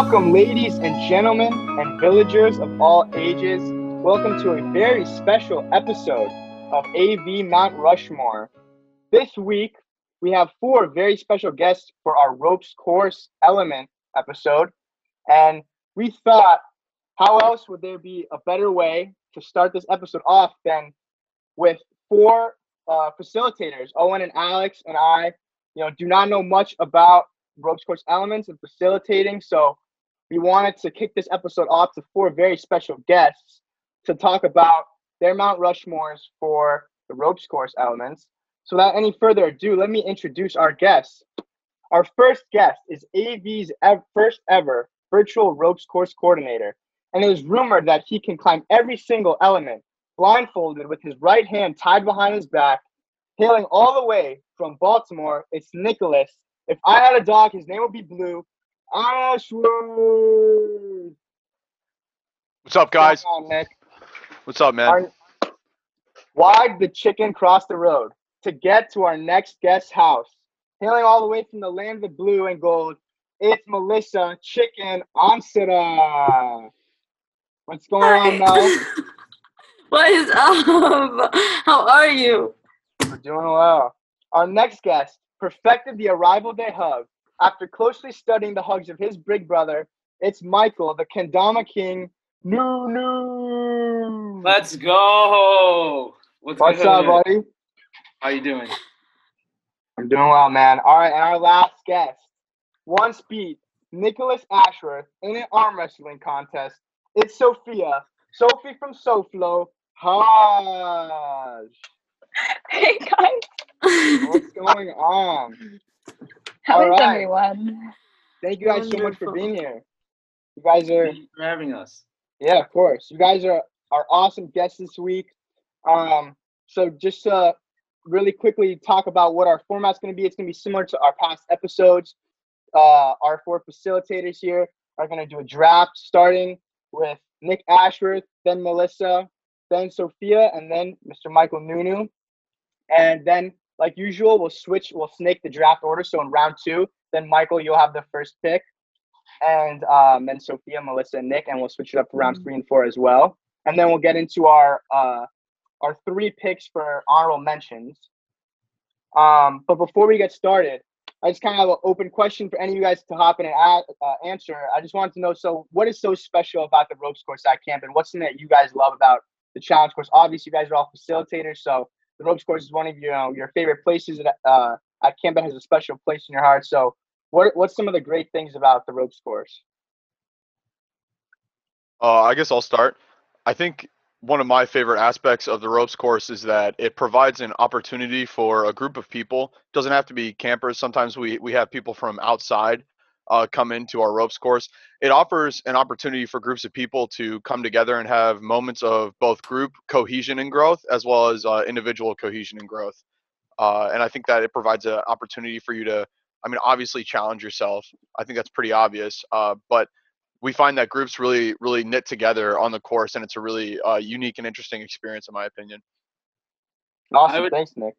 Welcome, ladies and gentlemen, and villagers of all ages. Welcome to a very special episode of AV Mount Rushmore. This week, we have four very special guests for our ropes course element episode. And we thought, how else would there be a better way to start this episode off than with four uh, facilitators? Owen and Alex and I, you know, do not know much about ropes course elements and facilitating. So we wanted to kick this episode off to four very special guests to talk about their Mount Rushmores for the ropes course elements. So without any further ado, let me introduce our guests. Our first guest is AV's ev- first ever virtual ropes course coordinator, and it is rumored that he can climb every single element blindfolded with his right hand tied behind his back. Hailing all the way from Baltimore, it's Nicholas. If I had a dog, his name would be Blue. Ashworth. What's up, guys? Come on, Nick. What's up, man? Our- why did the chicken cross the road to get to our next guest's house? Hailing all the way from the land of blue and gold, it's Melissa Chicken Amsterdam. What's going on, Mel? what is up? How are you? We're doing well. Our next guest perfected the arrival day hug after closely studying the hugs of his big brother. It's Michael, the Kendama King. New, new. Let's go. What's, What's good? up, buddy? How you doing? I'm doing well, man. All right, and our last guest, one speed, Nicholas Ashworth in an arm wrestling contest. It's Sophia, Sophie from SoFlo. Haj. Hey guys, What's going on? How is Alright. everyone? Thank you guys so much for being here. You guys are, Thank you for having us. yeah, of course. You guys are are awesome guests this week. Um, so just to really quickly talk about what our format's going to be, it's going to be similar to our past episodes. Uh, our four facilitators here are going to do a draft starting with Nick Ashworth, then Melissa, then Sophia, and then Mr. Michael Nunu. And then, like usual, we'll switch, we'll snake the draft order. So in round two, then Michael, you'll have the first pick. And um, then Sophia, Melissa, and Nick, and we'll switch it up for rounds three and four as well. And then we'll get into our uh, our three picks for honorable mentions. Um, but before we get started, I just kind of have an open question for any of you guys to hop in and add, uh, answer. I just wanted to know so, what is so special about the ropes course at camp, and what's something that you guys love about the challenge course? Obviously, you guys are all facilitators, so the ropes course is one of your you know, your favorite places at, uh, at camp has a special place in your heart. So, what what's some of the great things about the ropes course? Uh, I guess I'll start. I think one of my favorite aspects of the ropes course is that it provides an opportunity for a group of people. It Doesn't have to be campers. Sometimes we we have people from outside uh, come into our ropes course. It offers an opportunity for groups of people to come together and have moments of both group cohesion and growth, as well as uh, individual cohesion and growth. Uh, and I think that it provides an opportunity for you to, I mean, obviously challenge yourself. I think that's pretty obvious. Uh, but we find that groups really really knit together on the course and it's a really uh, unique and interesting experience in my opinion Awesome, would- thanks, Nick.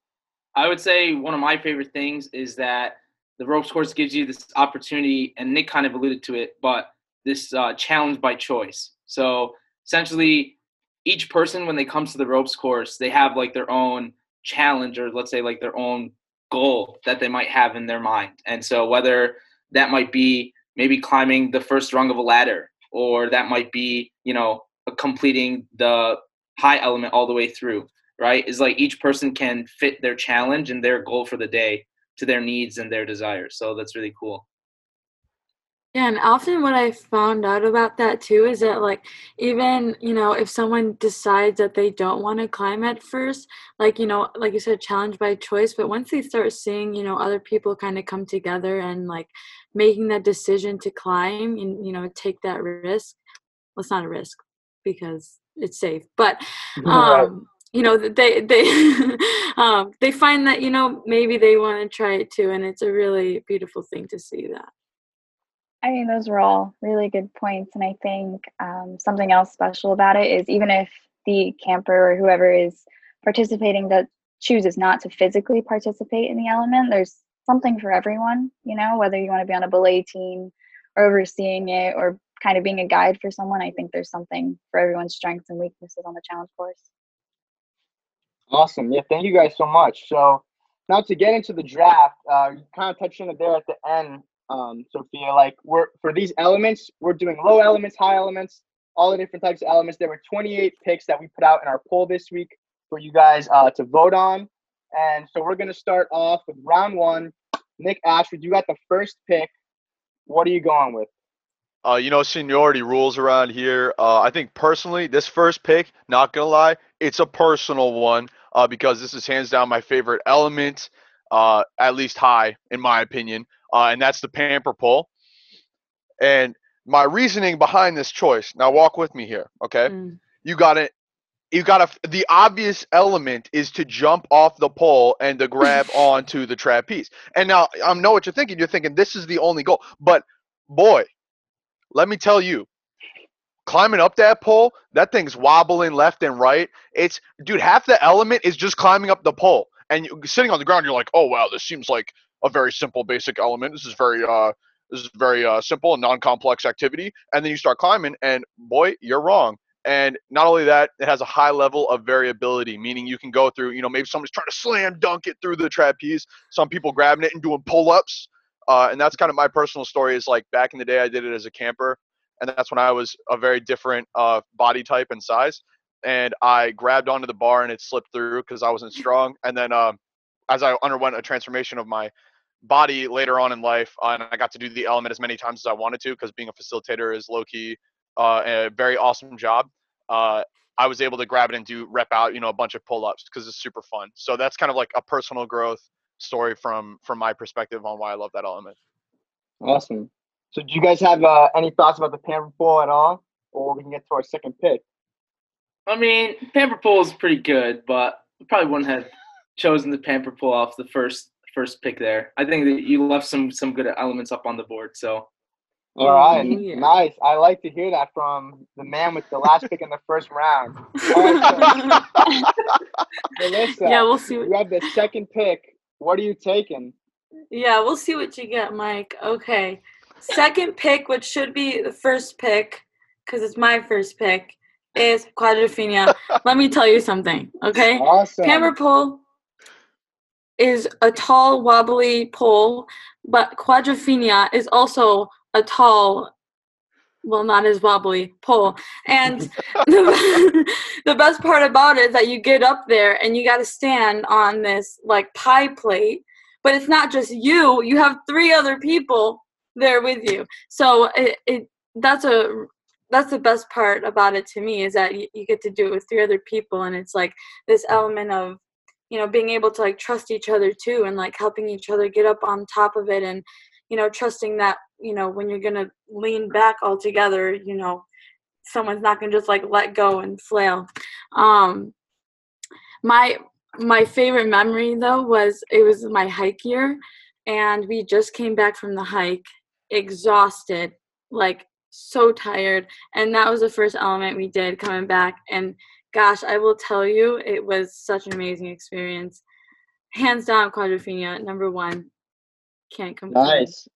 I would say one of my favorite things is that the ropes course gives you this opportunity, and Nick kind of alluded to it, but this uh, challenge by choice. So essentially, each person when they come to the ropes course, they have like their own challenge, or let's say like their own goal that they might have in their mind. And so whether that might be maybe climbing the first rung of a ladder, or that might be you know completing the high element all the way through right is like each person can fit their challenge and their goal for the day to their needs and their desires so that's really cool Yeah, and often what I found out about that too is that like even, you know, if someone decides that they don't want to climb at first, like, you know, like you said, challenge by choice, but once they start seeing, you know, other people kind of come together and like making that decision to climb and, you know, take that risk. Well, it's not a risk because it's safe, but um you know they they um they find that you know maybe they want to try it too and it's a really beautiful thing to see that I mean, those were all really good points. And I think um, something else special about it is even if the camper or whoever is participating that chooses not to physically participate in the element, there's something for everyone, you know, whether you want to be on a belay team or overseeing it or kind of being a guide for someone, I think there's something for everyone's strengths and weaknesses on the challenge course. Awesome. Yeah, thank you guys so much. So now to get into the draft, uh, you kind of touched on it there at the end, um, Sophia. Like we're for these elements, we're doing low elements, high elements, all the different types of elements. There were 28 picks that we put out in our poll this week for you guys uh, to vote on. And so we're gonna start off with round one. Nick Ashworth, you got the first pick. What are you going with? Uh, you know, seniority rules around here. Uh, I think personally, this first pick, not gonna lie, it's a personal one uh, because this is hands down my favorite element, uh, at least high in my opinion, uh, and that's the pamper pole. And my reasoning behind this choice. Now, walk with me here, okay? Mm. You got it. You got to. The obvious element is to jump off the pole and to grab onto the trapeze. And now I know what you're thinking. You're thinking this is the only goal, but boy, let me tell you, climbing up that pole, that thing's wobbling left and right. It's dude, half the element is just climbing up the pole. And you, sitting on the ground, you're like, oh wow, this seems like a very simple, basic element. This is very uh, this is very uh, simple and non-complex activity. And then you start climbing, and boy, you're wrong. And not only that, it has a high level of variability, meaning you can go through, you know, maybe someone's trying to slam dunk it through the trapeze, some people grabbing it and doing pull-ups. Uh, and that's kind of my personal story is like back in the day, I did it as a camper. And that's when I was a very different uh, body type and size. And I grabbed onto the bar and it slipped through because I wasn't strong. And then um, as I underwent a transformation of my body later on in life, uh, and I got to do the element as many times as I wanted to because being a facilitator is low key uh, a very awesome job. Uh, I was able to grab it and do rep out, you know, a bunch of pull ups because it's super fun. So that's kind of like a personal growth story from from my perspective on why I love that element. Awesome. So, do you guys have uh, any thoughts about the pamper pole at all, or we can get to our second pick? I mean, pamper pole is pretty good, but I probably wouldn't have chosen the pamper pole off the first first pick there. I think that you left some some good elements up on the board. So All right, Yeah. nice. I like to hear that from the man with the last pick in the first round. All right, so, Melissa, yeah, we'll see. What, you have the second pick. What are you taking? yeah, we'll see what you get, Mike. Okay, second pick, which should be the first pick, because it's my first pick, is Quadrophenia. Let me tell you something. Okay, Awesome. Pamper pole is a tall, wobbly pole, but Quadrophenia is also a tall, well, not as wobbly pole. And the, the best part about it is that you get up there and you got to stand on this like pie plate, but it's not just you, you have three other people there with you. So it, it that's a that's the best part about it to me is that you, you get to do it with three other people and it's like this element of you know being able to like trust each other too and like helping each other get up on top of it and you know trusting that you know when you're gonna lean back all together you know someone's not gonna just like let go and flail um my my favorite memory though was it was my hike year and we just came back from the hike exhausted like so tired and that was the first element we did coming back and gosh i will tell you it was such an amazing experience hands down quadrophenia number one can't complain Nice.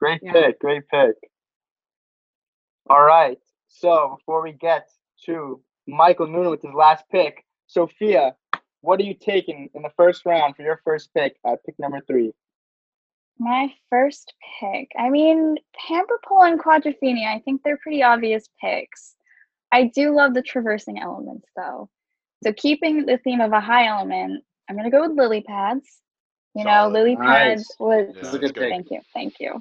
Great Yeah. pick. Great pick. All right. So before we get to Michael Noonan with his last pick, Sophia, what are you taking in the first round for your first pick at pick number three? My first pick. I mean, Pamper Pole and Quadrophenia, I think they're pretty obvious picks. I do love the traversing elements though. So keeping the theme of a high element, I'm gonna go with lily pads. You know, lily pads Nice. was Yeah, This is a good thank you, thank you.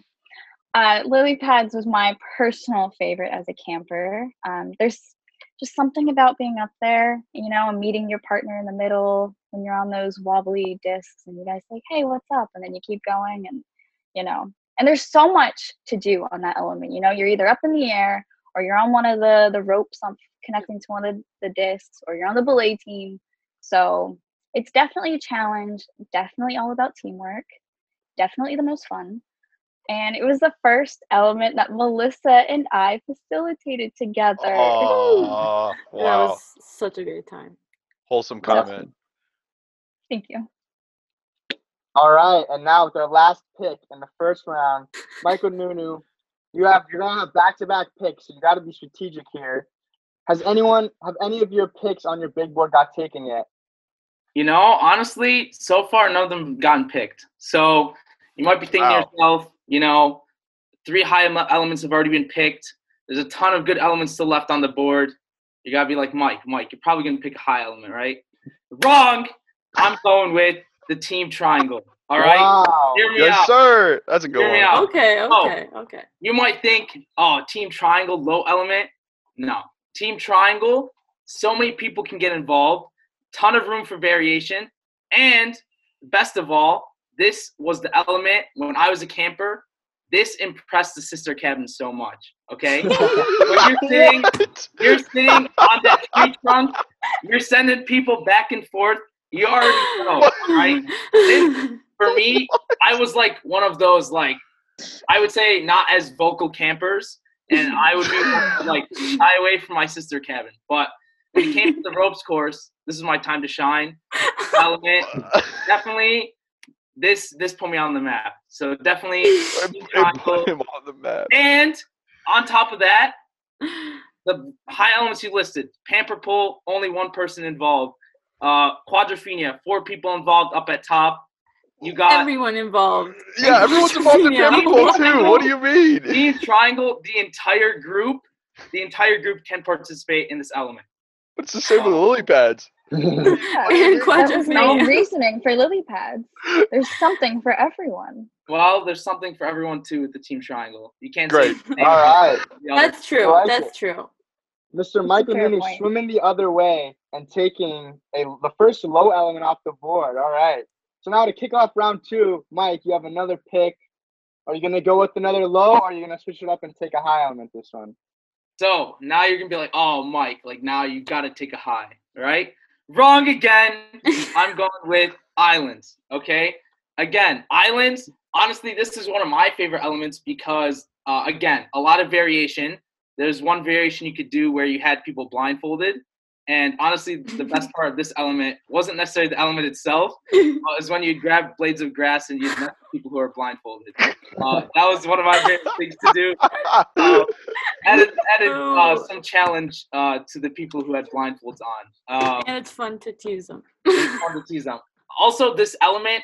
Uh, lily pads was my personal favorite as a camper. Um, there's just something about being up there, you know, and meeting your partner in the middle when you're on those wobbly discs and you guys like, hey, what's up? And then you keep going and, you know, and there's so much to do on that element. You know, you're either up in the air or you're on one of the, the ropes on connecting to one of the discs or you're on the belay team. So it's definitely a challenge, definitely all about teamwork, definitely the most fun. And it was the first element that Melissa and I facilitated together. Aw, that was such a great time Wholesome comment. Thank you. All right, and now with our last pick in the first round, Michael Nunu, you have you're gonna have back to back picks, so you got to be strategic here. Has anyone have any of your picks on your big board got taken yet? You know, honestly, so far none of them have gotten picked. So you might be thinking Wow. to yourself, you know, three high elements have already been picked. There's a ton of good elements still left on the board. You gotta be like Mike. Mike, you're probably gonna pick a high element, right? Wrong. I'm going with the team triangle. All right. Wow. Hear me Yes, out. sir. That's a good Hear me one. out. Okay, Oh. okay, okay. You might think, oh, team triangle, low element. No. Team triangle, so many people can get involved, ton of room for variation. And best of all, this was the element when I was a camper. This impressed the sister cabin so much. Okay. when you're sitting, What? you're sitting on that tree trunk, you're sending people back and forth. You already know, right? for me, I was like one of those like I would say not as vocal campers, and I would be like shy away from my sister cabin. But when it came to the ropes course, this is my time to shine. Element definitely this this put me on the map. So definitely, put him on the map. and on top of that, the high elements you listed: pamper pole, only one person involved. Uh, quadrophenia, four people involved up at top. You got Everyone involved. Yeah, everyone's involved in Yeah. Pamper Pole too. What do you mean? Team Triangle, the entire group, the entire group can participate in this element. What's the same with the lily pads? Yeah, And that was my quadrophenia. reasoning for lily pads. There's something for everyone. Well, there's something for everyone too with the Team Triangle. You can't Great. say All right. for the other. That's true. like That's it. true. Mr. Michael fair Mooney point. swimming the other way and taking a the first low element off the board. All right. So now to kick off round two, Mike, you have another pick. Are you gonna go with another low, or are you gonna switch it up and take a high element this one? So now you're gonna be like, oh, Mike, like now you gotta take a high, right? Wrong again. I'm going with islands. Okay. Again, islands. Honestly, this is one of my favorite elements because, uh, again, a lot of variation. There's one variation you could do where you had people blindfolded, and honestly, the best part of this element wasn't necessarily the element itself. Uh, is when you grab blades of grass and you mess with people who are blindfolded. Uh, that was one of my favorite things to do uh, added, added uh, Oh. some challenge uh, to the people who had blindfolds on. Um, and it's fun to tease them. it's fun to tease them. Also, this element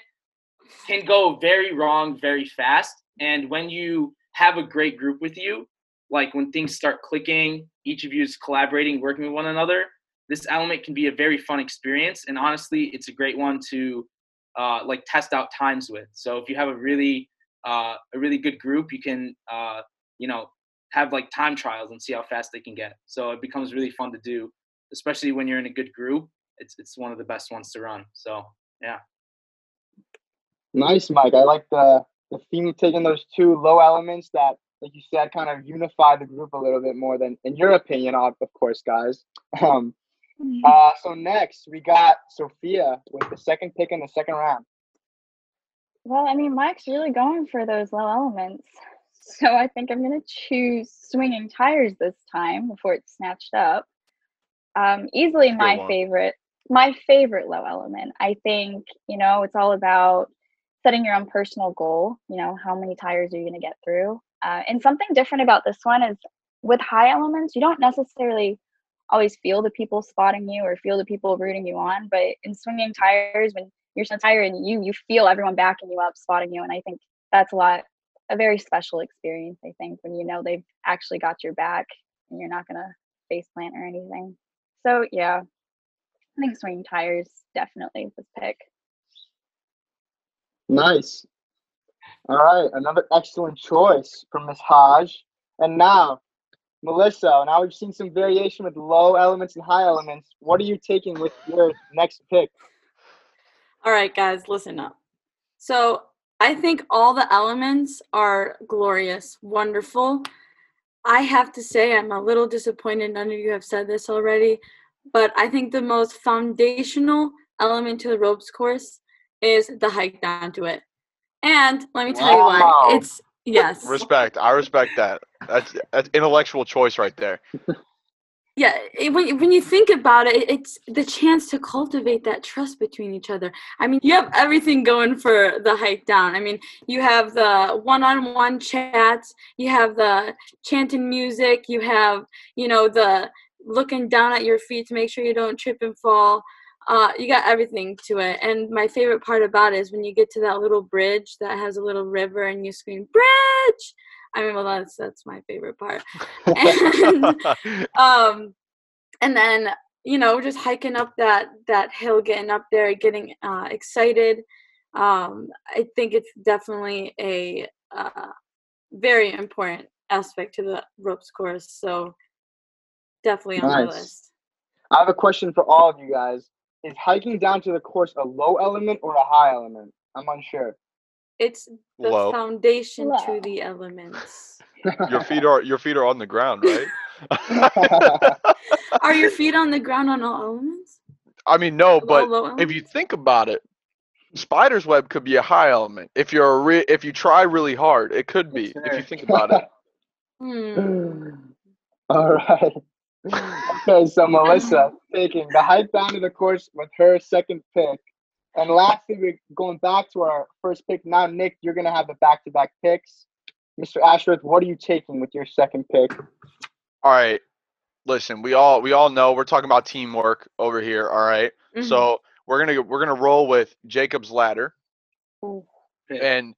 can go very wrong very fast, and when you have a great group with you, like when things start clicking, each of you is collaborating, working with one another. This element can be a very fun experience, and honestly, it's a great one to uh, like test out times with. So if you have a really uh, a really good group, you can uh, you know have like time trials and see how fast they can get. So it becomes really fun to do, especially when you're in a good group. It's it's one of the best ones to run. So yeah. Nice, Mike. I like the the theme of taking those two low elements that, like you said, kind of unify the group a little bit more than, in your opinion, of of course, guys. Um, uh, so next we got Sophia with the second pick in the second round. Well, I mean, Mike's really going for those low elements. So I think I'm going to choose swinging tires this time before it's snatched up. Um, easily my favorite, my favorite low element. I think, you know, it's all about setting your own personal goal. You know, how many tires are you going to get through? Uh, and something different about this one is with high elements, you don't necessarily always feel the people spotting you or feel the people rooting you on. But in swinging tires, when you're so tired and you you feel everyone backing you up, spotting you, and I think that's a lot a very special experience. I think when you know they've actually got your back and you're not gonna face plant or anything. So yeah, I think swinging tires definitely is this pick. Nice. All right, another excellent choice from Miss Hodge. And now, Melissa, now we've seen some variation with low elements and high elements. What are you taking with your next pick? All right, guys, listen up. So I think all the elements are glorious, wonderful. I have to say, I'm a little disappointed none of you have said this already, but I think the most foundational element to the ropes course is the hike down to it. And let me tell you Wow. why. It's yes. Respect. I respect that. That's that's intellectual choice right there. yeah it, when, when you think about it it's the chance to cultivate that trust between each other i mean you have everything going for the hike down i mean you have the one-on-one chats you have the chanting music you have you know the looking down at your feet to make sure you don't trip and fall uh, you got everything to it and my favorite part about it is when you get to that little bridge that has a little river and you scream bridge I mean, well, that's that's my favorite part. and, um, and then you know, just hiking up that that hill, getting up there, getting uh, excited. Um, I think it's definitely a uh, very important aspect to the ropes course. So definitely on nice. my list. I have a question for all of you guys. Is hiking down to the course a low element or a high element? I'm unsure. It's the Low. foundation Low. to the elements. your feet are your feet are on the ground, right? are your feet on the ground on all elements? I mean, no, but low, low if you think about it, spider's web could be a high element. If you're a re- if you try really hard, it could be. If you think about it. Hmm. All right. Okay, so Melissa taking the hike down to the course with her second pick. And lastly, we're going back to our first pick. Now, Nick, you're going to have the back to back picks. Mr. Ashworth, what are you taking with your second pick? All right. Listen, we all we all know we're talking about teamwork over here, all right? mm-hmm. So, we're going to we're going to roll with Jacob's ladder. And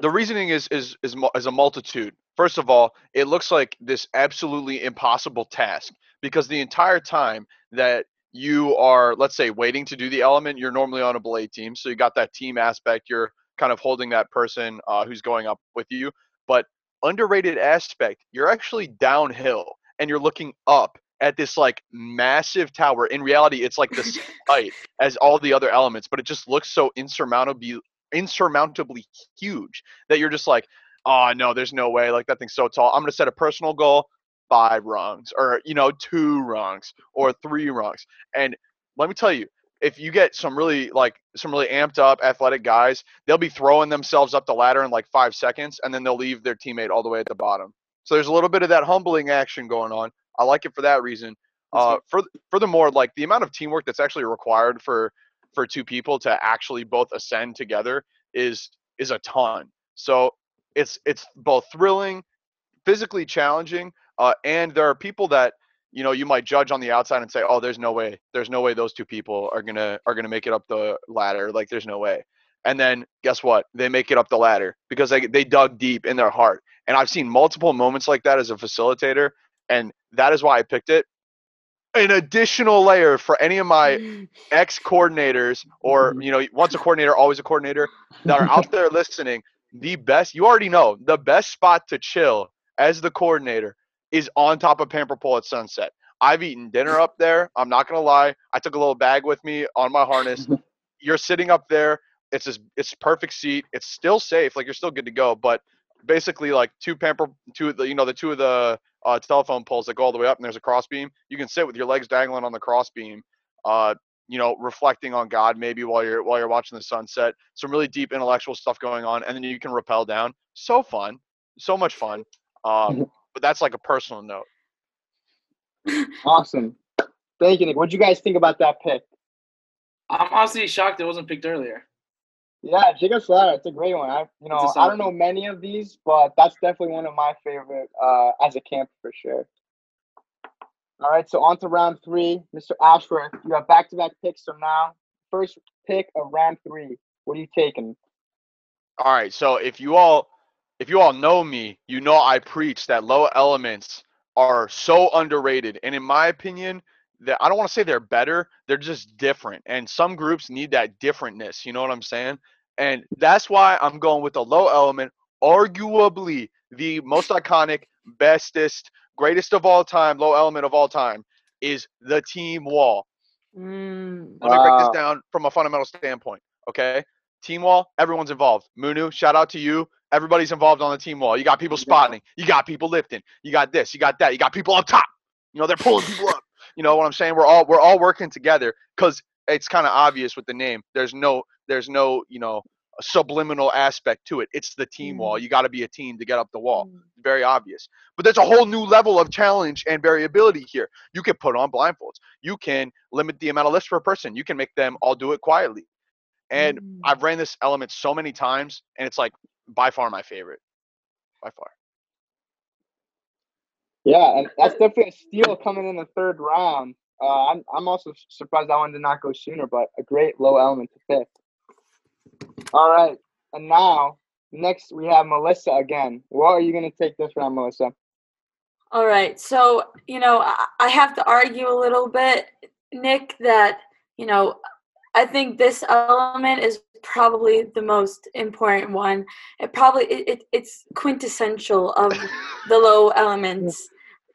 the reasoning is is is is a multitude. First of all, it looks like this absolutely impossible task because the entire time that you are, let's say, waiting to do the element, you're normally on a belay team. So you got that team aspect. You're kind of holding that person uh, who's going up with you. But underrated aspect, you're actually downhill and you're looking up at this like massive tower. In reality, it's like the same height as all the other elements, but it just looks so insurmountably insurmountably huge that you're just like, oh no, there's no way. Like that thing's so tall. I'm gonna set a personal goal five rungs or you know two rungs or three rungs and let me tell you if you get some really like some really amped up athletic guys they'll be throwing themselves up the ladder in like five seconds and then they'll leave their teammate all the way at the bottom so there's a little bit of that humbling action going on i like it for that reason uh, for, furthermore like the amount of teamwork that's actually required for for two people to actually both ascend together is is a ton so it's it's both thrilling physically challenging uh, and there are people that you know you might judge on the outside and say, "Oh, there's no way. There's no way those two people are gonna are gonna make it up the ladder. Like there's no way." And then guess what? They make it up the ladder because they they dug deep in their heart. And I've seen multiple moments like that as a facilitator, and that is why I picked it. An additional layer for any of my mm. ex coordinators, or mm-hmm. you know, once a coordinator, always a coordinator, that are out there listening. The best, you already know, the best spot to chill as the coordinator is on top of Pamper Pole at sunset. I've eaten dinner up there. I'm not gonna lie. I took a little bag with me on my harness. Mm-hmm. You're sitting up there. It's just, it's perfect seat. It's still safe. Like you're still good to go. But basically, like two Pamper, two of the you know the two of the uh, telephone poles that go all the way up, and there's a crossbeam. You can sit with your legs dangling on the crossbeam. Uh, you know, reflecting on God maybe while you're while you're watching the sunset. Some really deep intellectual stuff going on, and then you can rappel down. So fun, so much fun. Um, but that's like a personal note. awesome. Thank you, Nick. What do you guys think about that pick? I'm honestly shocked it wasn't picked earlier. Yeah, Jacob's Ladder, it's a great one. I you know I don't know many of these, but that's definitely one of my favorite uh, as a camp for sure. All right, so on to round three, Mr. Ashworth. You have back-to-back picks from now. First pick of round three. What are you taking? All right, so if you all if you all know me, you know I preach that low elements are so underrated. And in my opinion, that I don't want to say they're better, they're just different. And some groups need that differentness. You know what I'm saying? And that's why I'm going with the low element, arguably the most iconic, bestest, greatest of all time, low element of all time, is the team wall. Mm. Let me break this down from a fundamental standpoint. Okay. Team wall, everyone's involved. Munu, shout out to you everybody's involved on the team wall. You got people spotting, you got people lifting, you got this, you got that, you got people up top. You know, they're pulling people up. You know what I'm saying? We're all we're all working together because it's kind of obvious with the name. There's no there's no you know subliminal aspect to it. It's the team wall. Mm. You got to be a team to get up the wall. Mm. Very obvious. But there's a whole new level of challenge and variability here. You can put on blindfolds. You can limit the amount of lifts per person. You can make them all do it quietly. And Mm. I've ran this element so many times, and it's like by far my favorite. By far. Yeah, and that's definitely a steal coming in the third round. Uh, I'm I'm also surprised that one did not go sooner, but a great low element to pick. All right, and now next we have Melissa again. What are you gonna take this round, Melissa? All right. So, you know, I have to argue a little bit, Nick, that, you know, I think this element is probably the most important one. It probably it, it it's quintessential of the low elements.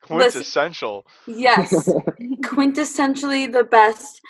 Listen- Quintessential. Yes, quintessentially the best.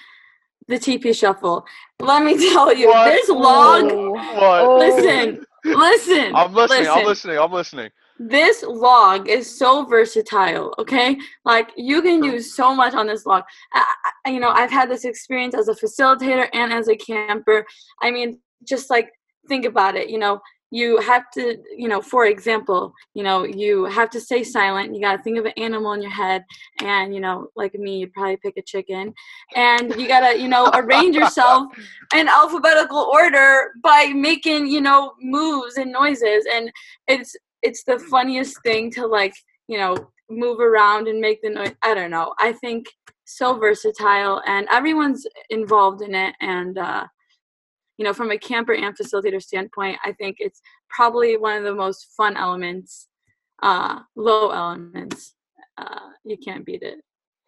The TP shuffle. Let me tell you, What? this log. What? Listen, listen. I'm listening. I'm listening. I'm listening. This log is so versatile okay? Like you can do so much on this log. I, I- you know i've had this experience as a facilitator and as a camper. I mean just like think about it you know? You have to you know for example you know you have to stay silent. You got to think of an animal in your head and you know like me you'd probably pick a chicken. And you got to you know arrange yourself in alphabetical order by making you know moves and noises. And it's it's the funniest thing to like you know move around and make the noise. I don't know. I think so versatile and everyone's involved in it and uh you know from a camper and facilitator standpoint i think it's probably one of the most fun elements uh low elements uh you can't beat it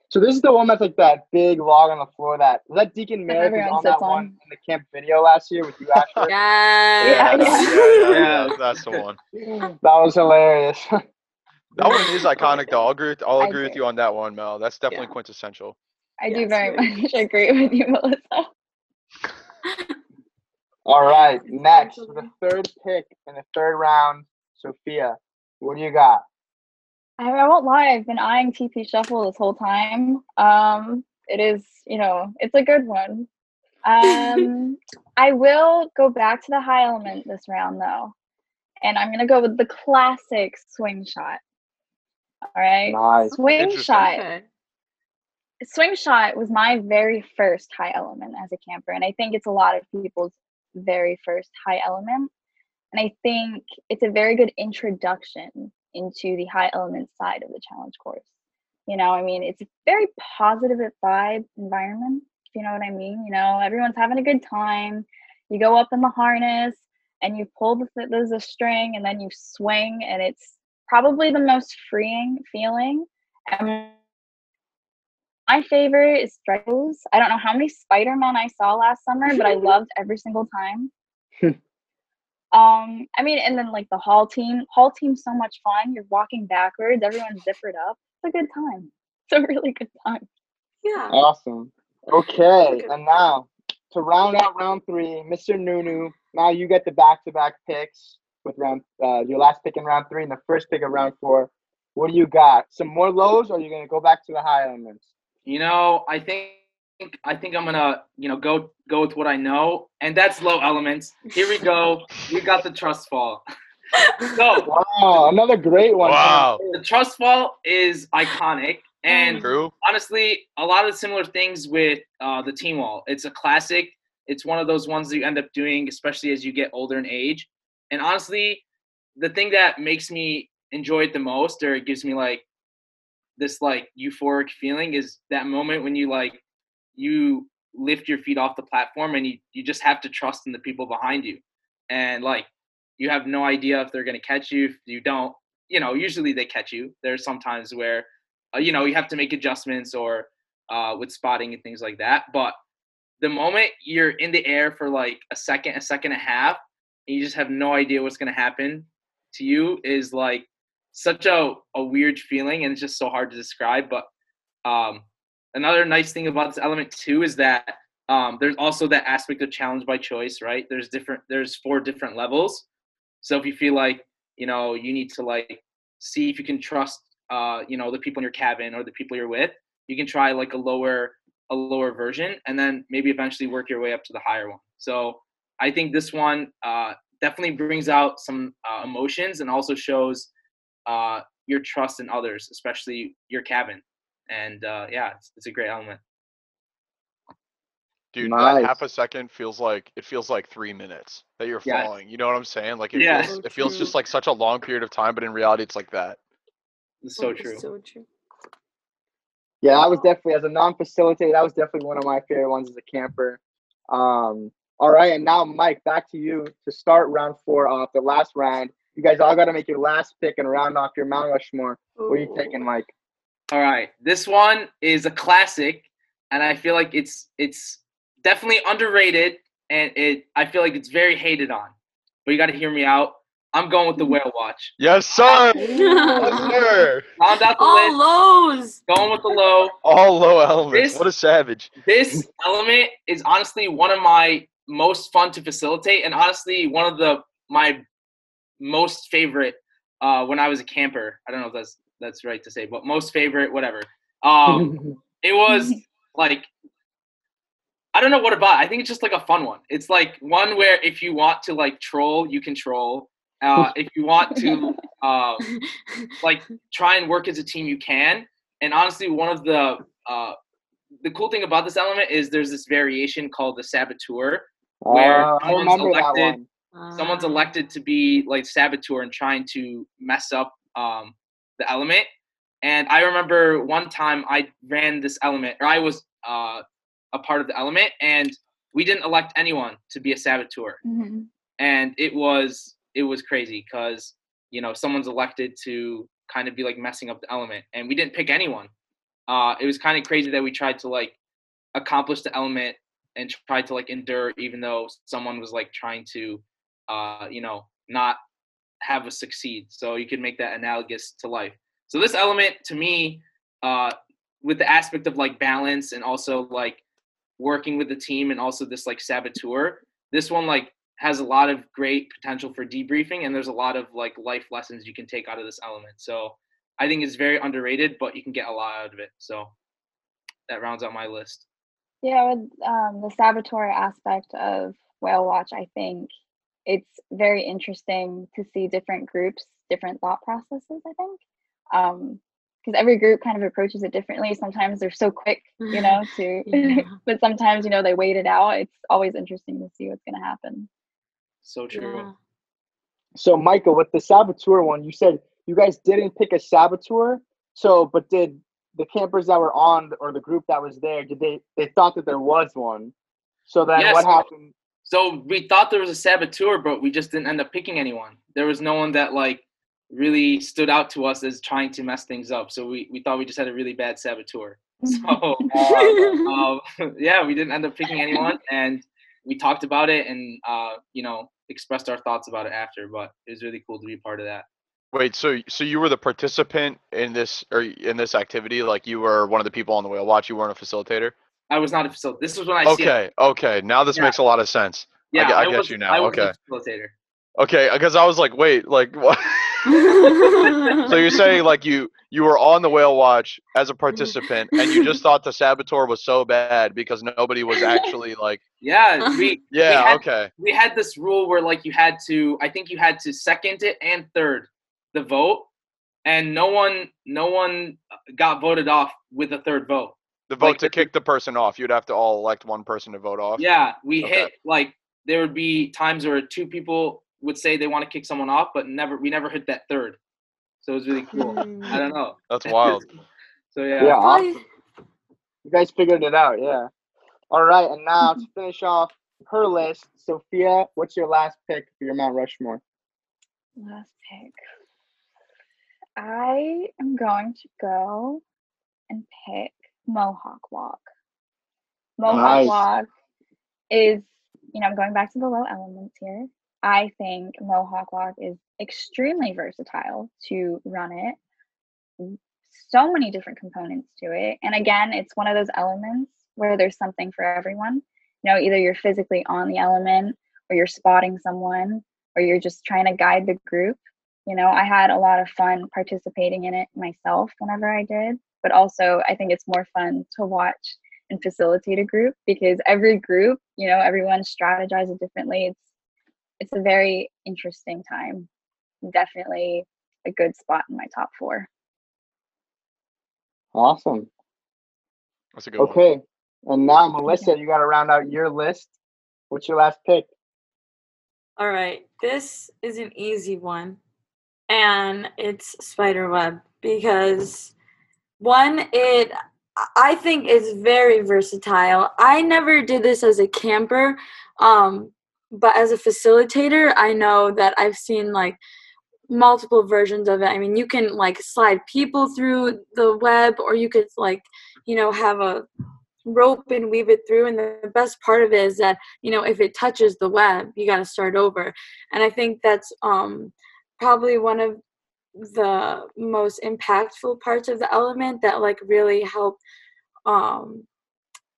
So this is the one that's like that big log on the floor. That was that Deacon That Merrick was on that sits one in the camp video last year with you, Asher. yeah Yeah, that's- yeah. yeah, Yeah. yeah, that's the one. that was hilarious. That one is iconic, though. I'll agree. With, I'll agree with you on that one, Mel. That's definitely Yeah. quintessential. I do Yes, very very much agree with you, Melissa. All right, next the third pick in the third round, Sophia. What do you got? I, I won't lie, I've been eyeing TP Shuffle this whole time. Um, it is, you know, it's a good one. Um, I will go back to the high element this round though, and I'm gonna go with the classic swing shot. All right, Nice. swing shot. okay. Swing shot was my very first high element as a camper, and I think it's a lot of people's very first high element. And I think it's a very good introduction into the high element side of the challenge course. You know, I mean, it's a very positive vibe environment, if you know what I mean. You know, everyone's having a good time. You go up in the harness and you pull the th- there's a string and then you swing, and it's probably the most freeing feeling. And my favorite is Dragos. I don't know how many Spider-Man I saw last summer, but I loved every single time. um, I mean, and then like the hall team. Hall team's so much fun. You're walking backwards, everyone's zippered up. It's a good time. It's a really good time. yeah Awesome. Okay, and now to round out round three, Mr. Nunu. Now you get the back-to-back picks with round uh, your last pick in round three and the first pick of round four. What do you got? Some more lows, or are you gonna go back to the high elements? You know, I think I think I'm gonna, you know, go go with what I know, and that's low elements. Here we go. We got the trust fall. so Wow, another great one. Wow. the trust fall is iconic, and True. honestly, a lot of similar things with uh, the team wall. It's a classic. It's one of those ones that you end up doing, especially as you get older in age. And honestly, the thing that makes me enjoy it the most, or it gives me like this like euphoric feeling, is that moment when you like you lift your feet off the platform and you you just have to trust in the people behind you, and like you have no idea if they're gonna catch you. If you don't, you know, usually they catch you. There's sometimes where uh, you know you have to make adjustments or uh, with spotting and things like that but the moment you're in the air for like a second a second and a half and you just have no idea what's going to happen to you is like such a, a weird feeling and it's just so hard to describe but um, another nice thing about this element too is that um, there's also that aspect of challenge by choice right? There's different there's four different levels. So if you feel like you know you need to like see if you can trust uh, you know the people in your cabin or the people you're with you can try like a lower a lower version and then maybe eventually work your way up to the higher one. So I think this one uh, definitely brings out some uh, emotions and also shows uh, your trust in others, especially your cabin. And uh, yeah, it's, it's a great element. Dude, Nice. that half a second feels like it feels like three minutes that you're Yes. falling. You know what I'm saying? Like it Yeah. feels So it feels just like such a long period of time, but in reality it's like that. It's so That is true. So true. Yeah, I was definitely as a non-facilitator. That was definitely one of my favorite ones as a camper. Um, all right, and now Mike, back to you to start round four off the last round. You guys all got to make your last pick and round off your Mount Rushmore. What are you Ooh. taking, Mike? All right, this one is a classic, and I feel like it's it's definitely underrated, and it I feel like it's very hated on. But you got to hear me out. I'm going with the whale watch. Yes, sir. yes, sir. Round out the list. All lows. Going with the low. All low elements. This- What a savage. This element is honestly one of my most fun to facilitate, and honestly one of the my most favorite uh, when I was a camper. I don't know if that's that's right to say, but most favorite, whatever. Um, it was like I don't know what about. I think it's just like a fun one. It's like one where if you want to like troll, you can troll. Uh, if you want to um, like try and work as a team, you can. And honestly, one of the uh, the cool thing about this element is there's this variation called the saboteur. Where Uh, someone's elected- Someone's elected to be like saboteur and trying to mess up um, the element. And I remember one time I ran this element, or I was uh, a part of the element, and we didn't elect anyone to be a saboteur. Mhm. and it was it was crazy because you know someone's elected to kind of be like messing up the element and we didn't pick anyone uh it was kind of crazy that we tried to like accomplish the element and tried to like endure even though someone was like trying to uh you know not have us succeed so you can make that analogous to life. So this element to me uh with the aspect of like balance and also like working with the team and also this like saboteur this one like has a lot of great potential for debriefing and there's a lot of like life lessons you can take out of this element. So i think it's very underrated but you can get a lot out of it. So that rounds out my list. Yeah, with um, the saboteur aspect of whale watch, I think it's very interesting to see different groups, different thought processes. I think um, because every group kind of approaches it differently. Sometimes they're so quick, you know, to, Yeah. but sometimes you know they wait it out. It's always interesting to see what's going to happen. so true Yeah. So, Michael, with the saboteur one, you said you guys didn't pick a saboteur. So, but did the campers that were on or the group that was there, did they they thought that there was one? So then Yes. what happened? So we thought there was a saboteur but we just didn't end up picking anyone there was no one that like really stood out to us as trying to mess things up so we, we thought we just had a really bad saboteur so Uh, um, yeah, we didn't end up picking anyone, and we talked about it and uh, you know expressed our thoughts about it after. But it was really cool to be part of that. Wait, so so you were the participant in this or in this activity? Like you were one of the people on the whale watch. You weren't a facilitator. I was not a facilitator. This was when I see. Okay, okay. Now this Yeah. makes a lot of sense. Yeah, get- I get was, you now, I okay. facilitator. Okay, uh, because I was like, wait, like what? so you're saying like you you were on the whale watch as a participant and you just thought the saboteur was so bad because nobody was actually like Yeah, we yeah had- okay we had this rule where like you had to. I think you had to second it and third the vote, and no one no one got voted off with a third vote. The vote like to the- kick the person off you'd have to all elect one person to vote off Yeah, we Okay. hit like there would be times where two people would say they want to kick someone off, but never we never hit that third. So it was really cool. I don't know. that's wild So yeah. Yeah. Probably- you guys figured it out, yeah. All right, and now to finish off her list, Sophia, what's your last pick for your Mount Rushmore? Last pick. I am going to go and pick Mohawk Walk. Mohawk Nice. Walk is, you know, I'm going back to the low elements here. I think Mohawk Walk is extremely versatile to run it. So many different components to it. And again, it's one of those elements where there's something for everyone. You know, either you're physically on the element or you're spotting someone or you're just trying to guide the group. You know, I had a lot of fun participating in it myself whenever I did, but also I think it's more fun to watch and facilitate a group because every group, you know, everyone strategizes differently. It's it's a very interesting time. Definitely a good spot in my top four. Awesome. That's a good one. Okay. And now, Melissa, you got to round out your list. What's your last pick? All right, this is an easy one, and it's spiderweb because one, it I think is very versatile. I never did this as a camper, um, but as a facilitator, I know that I've seen like multiple versions of it. I mean, you can like slide people through the web, or you could like, you know, have a rope and weave it through. And the best part of it is that, you know, if it touches the web, you got to start over. And I think that's um, probably one of the most impactful parts of the element that like really help um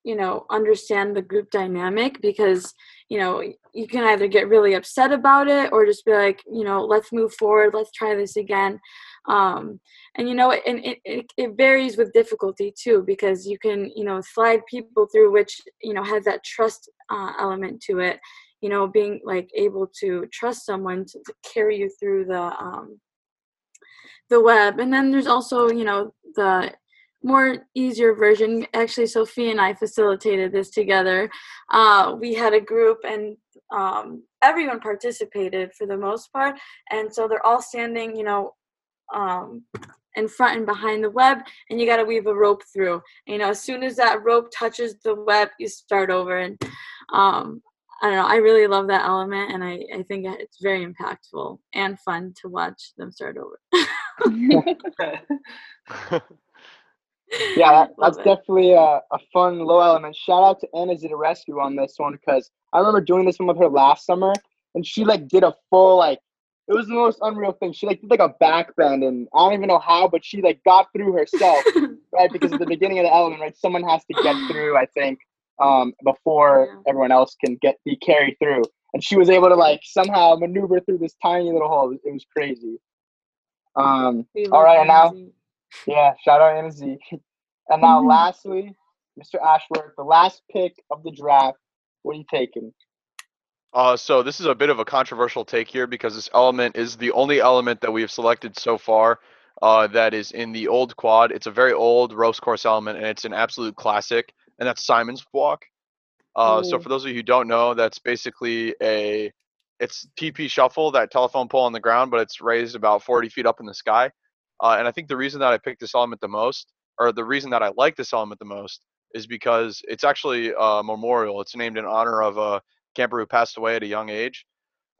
you know understand the group dynamic because you know you can either get really upset about it or just be like you know let's move forward let's try this again. Um and you know and it, it, it varies with difficulty too because you can you know slide people through which you know has that trust uh, element to it you know being like able to trust someone to, to carry you through the um the web. And then there's also you know the more easier version. Actually sophie and i facilitated this together. Uh, we had a group and um, everyone participated for the most part. And so they're all standing you know um, in front and behind the web and you got to weave a rope through. You know as soon as that rope touches the web you start over. And um, I don't know. I really love that element, and I, I think it's very impactful and fun to watch them start over. Yeah, that, that's it. definitely a, a fun low element. Shout out to Anna Zidarescu on this one because I remember doing this one with her last summer, and she like did a full like it was the most unreal thing. She like did like a back bend, and I don't even know how, but she like got through herself, right? Because at the beginning of the element, right, someone has to get through. I think um, before Yeah. everyone else can get be carried through, and she was able to like somehow maneuver through this tiny little hole. It was, it was crazy. Um, We All and now- Lindsay. yeah, shout out Anna Z. And now, Mhm. lastly, Mr. Ashworth, the last pick of the draft. What are you taking? Uh, so this is a bit of a controversial take here because this element is the only element that we have selected so far uh, that is in the old quad. It's a very old ropes course element, and it's an absolute classic, and that's Simon's walk. Uh, so for those of you who don't know, that's basically a it's TP shuffle, that telephone pole on the ground, but it's raised about 40 feet up in the sky. Uh, and I think the reason that I picked this element the most, or the reason that I like this element the most, is because it's actually a memorial. It's named in honor of a camper who passed away at a young age,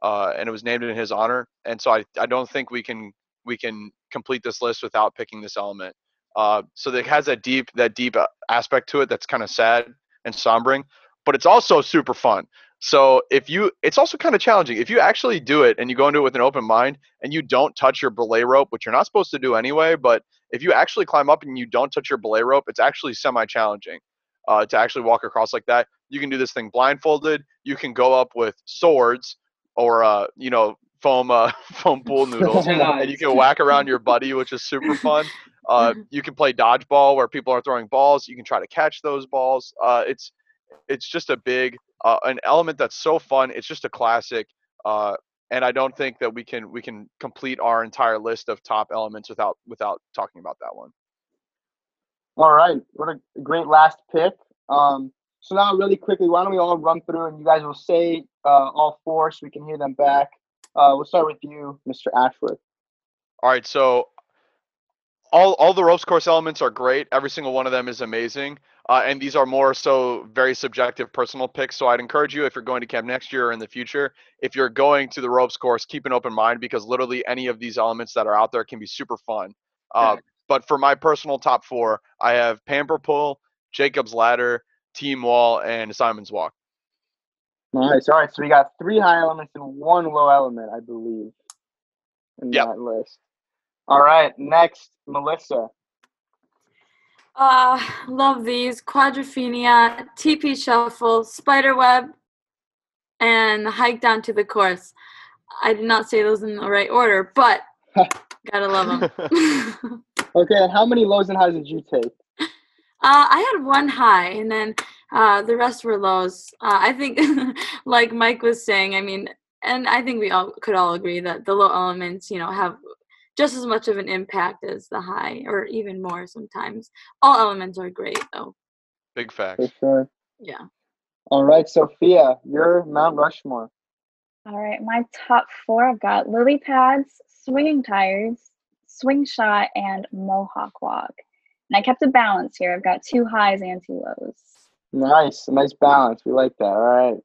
uh, and it was named in his honor. And so I, I don't think we can we can complete this list without picking this element. Uh, so it has that deep that deep uh, aspect to it that's kind of sad and sombering, but it's also super fun. So if you, it's also kind of challenging. If you actually do it and you go into it with an open mind and you don't touch your belay rope, which you're not supposed to do anyway, but if you actually climb up and you don't touch your belay rope, it's actually semi-challenging uh, to actually walk across like that. You can do this thing blindfolded. You can go up with swords or uh, you know foam uh, foam pool noodles, and you can whack around your buddy, which is super fun. Uh, you can play dodgeball where people are throwing balls. You can try to catch those balls. Uh, it's it's just a big uh, an element that's so fun. It's just a classic. Uh, and I don't think that we can we can complete our entire list of top elements without without talking about that one. All right, what a great last pick. Um, so now, really quickly, why don't we all run through and you guys will say uh, all four so we can hear them back. Uh, we'll start with you, Mr. Ashworth. All right, so all all the ropes course elements are great. Every single one of them is amazing. Uh, and these are more so very subjective personal picks. So I'd encourage you if you're going to camp next year or in the future, if you're going to the ropes course, keep an open mind because literally any of these elements that are out there can be super fun. Uh, but for my personal top four, I have Pamper Pole, Jacob's Ladder, Team Wall, and Simon's Walk. Nice. All right, so we got three high elements and one low element, I believe, in Yep. that list. All right, next, Melissa. Uh, love these. Quadrophenia, TP Shuffle, Spiderweb, and hike down to the course. I did not say those in the right order, but gotta love them. Okay, and how many lows and highs did you take? Uh, I had one high, and then uh, the rest were lows. Uh, I think, like Mike was saying, I mean, and I think we all could all agree that the low elements, you know, have just as much of an impact as the high, or even more sometimes. All elements are great, though. Big facts. For sure. Yeah. All right, Sophia, you're Mount Rushmore. All right, my top four I've got lily pads, swinging tires, swing shot, and mohawk walk. And I kept a balance here. I've got two highs and two lows. Nice, nice balance. We like that. All right.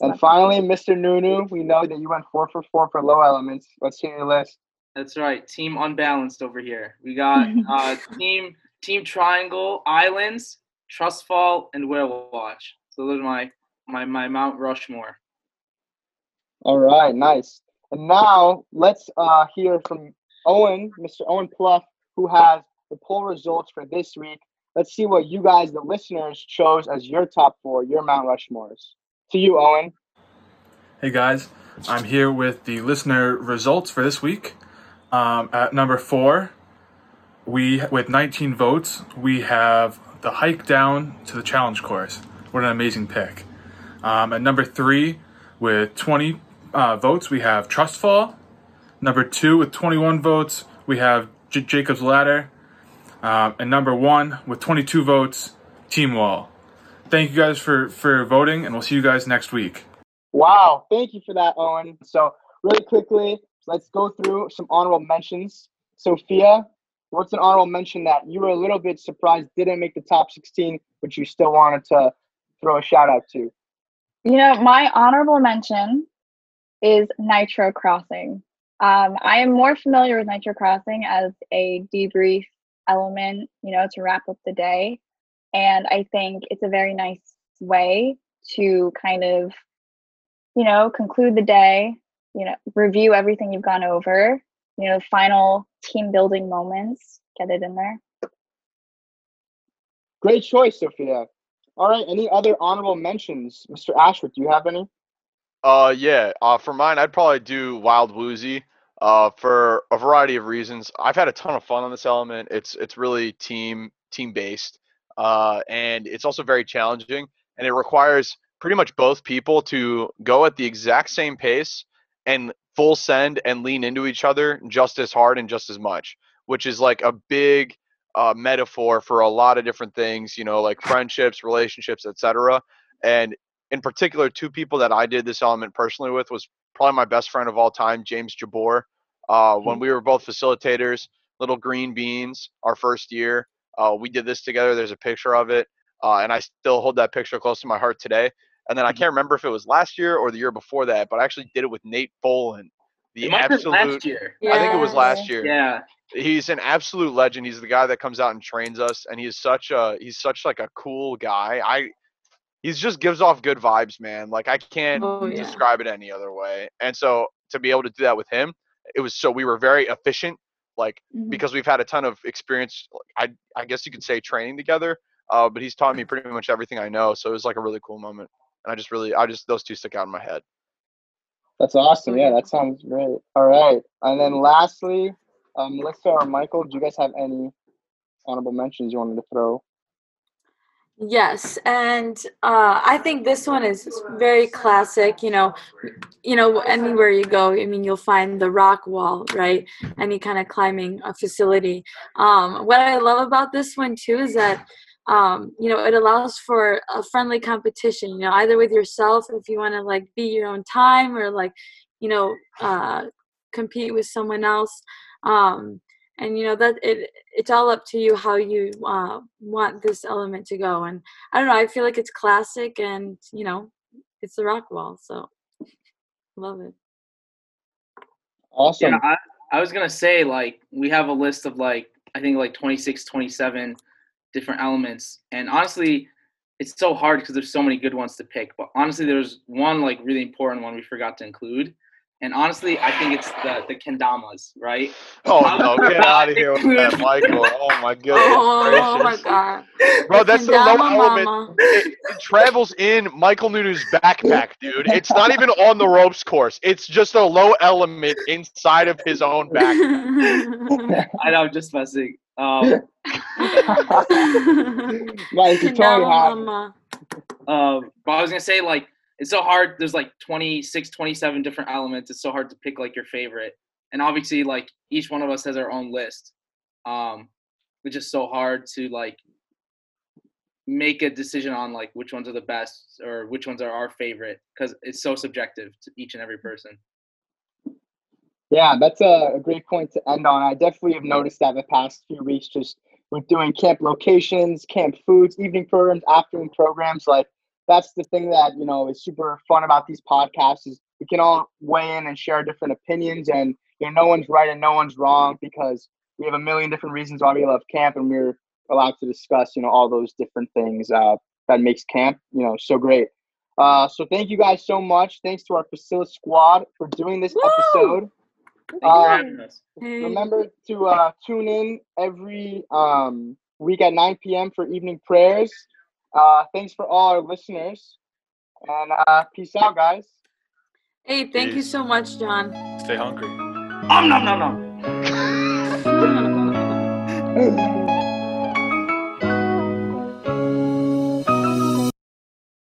And finally, Mr. Nunu, we know that you went four for four for low elements. Let's hear your list. That's right. Team unbalanced over here. We got uh, team team triangle, islands, trust fall, and whale watch. So those are my my my Mount Rushmore. All right, nice. And now let's uh, hear from Owen, Mr. Owen Pluff, who has the poll results for this week. Let's see what you guys, the listeners, chose as your top four, your Mount Rushmores. To you, Owen. Hey guys, I'm here with the listener results for this week. Um, at number four, we with 19 votes, we have the hike down to the challenge course. What an amazing pick! Um, at number three, with 20 uh, votes, we have Trust Fall. Number two, with 21 votes, we have J- Jacob's Ladder. Um, and number one, with 22 votes, Team Wall. Thank you guys for for voting, and we'll see you guys next week. Wow, thank you for that, Owen. So, really quickly, let's go through some honorable mentions. Sophia, what's an honorable mention that you were a little bit surprised didn't make the top 16, but you still wanted to throw a shout out to? You know, my honorable mention is Nitro Crossing. Um, I am more familiar with Nitro Crossing as a debrief element, you know, to wrap up the day. And I think it's a very nice way to kind of, you know, conclude the day, you know, review everything you've gone over, you know, final team building moments, get it in there. Great choice, Sophia. All right, any other honorable mentions? Mr. Ashworth, do you have any? Uh, yeah. Uh, for mine, I'd probably do Wild Woozy. Uh, for a variety of reasons. I've had a ton of fun on this element. It's it's really team team based. Uh, and it's also very challenging, and it requires pretty much both people to go at the exact same pace and full send and lean into each other just as hard and just as much, which is like a big uh, metaphor for a lot of different things. You know, like friendships, relationships, etc. And in particular, two people that I did this element personally with was probably my best friend of all time, James Jabor. Uh, when we were both facilitators, little green beans, our first year, uh, we did this together. There's a picture of it, uh, and I still hold that picture close to my heart today. And then I can't remember if it was last year or the year before that, but I actually did it with Nate Boland, the It might absolute. last year. I think it was last year Yeah. he's an absolute legend. He's the guy that comes out and trains us, and he's such a he's such like a cool guy. I he's just gives off good vibes, man. Like I can't Oh, yeah. describe it any other way. And so to be able to do that with him, it was so we were very efficient. Like Mhm. because we've had a ton of experience. like, I I guess you could say training together. Uh, but he's taught me pretty much everything I know. So it was like a really cool moment. And I just really I just those two stick out in my head. That's awesome. Yeah, that sounds great. All right. And then lastly, um, Melissa or Michael, do you guys have any honorable mentions you wanted to throw? Yes, and uh, I think this one is very classic. You know, you know, anywhere you go, I mean, you'll find the rock wall, right? Any kind of climbing facility. Um, what I love about this one too is that, um, you know, it allows for a friendly competition. You know, either with yourself if you want to like beat your own time, or like, you know, uh, compete with someone else. Um, and you know that it it's all up to you how you uh, want this element to go and i don't know i feel like it's classic and you know it's the rock wall so love it Awesome. Yeah, I, I was gonna say like we have a list of like I think like 26, 27 different elements, and honestly, it's so hard because there's so many good ones to pick. But honestly, there's one like really important one we forgot to include, and honestly, I think it's the the kendamas, right? Oh no, get out of here with that, Michael. Oh my goodness oh, oh my god Bro, that's the low Kendama element. it, it travels in Michael Nunu's backpack, dude. It's not even on the ropes course. It's just a low element inside of his own back. I know, I'm just messing. Um, Nice, you totally Candela have. mama. um, but I was gonna say like it's so hard. There's like 26, 27 different elements. It's so hard to pick like your favorite. And obviously, like each one of us has our own list. Um, it's just so hard to like make a decision on like which ones are the best or which ones are our favorite because it's so subjective to each and every person. Yeah, that's a, a great point to end on. I definitely have noticed that the past few weeks, just with doing camp locations, camp foods, evening programs, afternoon programs. Like that's the thing that you know is super fun about these podcasts is we can all weigh in and share different opinions, and you know no one's right and no one's wrong because we have a million different reasons why we love camp, and we're allowed to discuss you know all those different things uh, that makes camp you know so great. Uh, so thank you guys so much. Thanks to our Facility squad for doing this Woo! episode. Thank you for Um, having us. Remember to uh, tune in every um, week at 9 p.m. for evening prayers. Uh, thanks for all our listeners. And uh, peace out, guys. Hey, thank you so much, John. Stay hungry. Um, nom, nom, nom.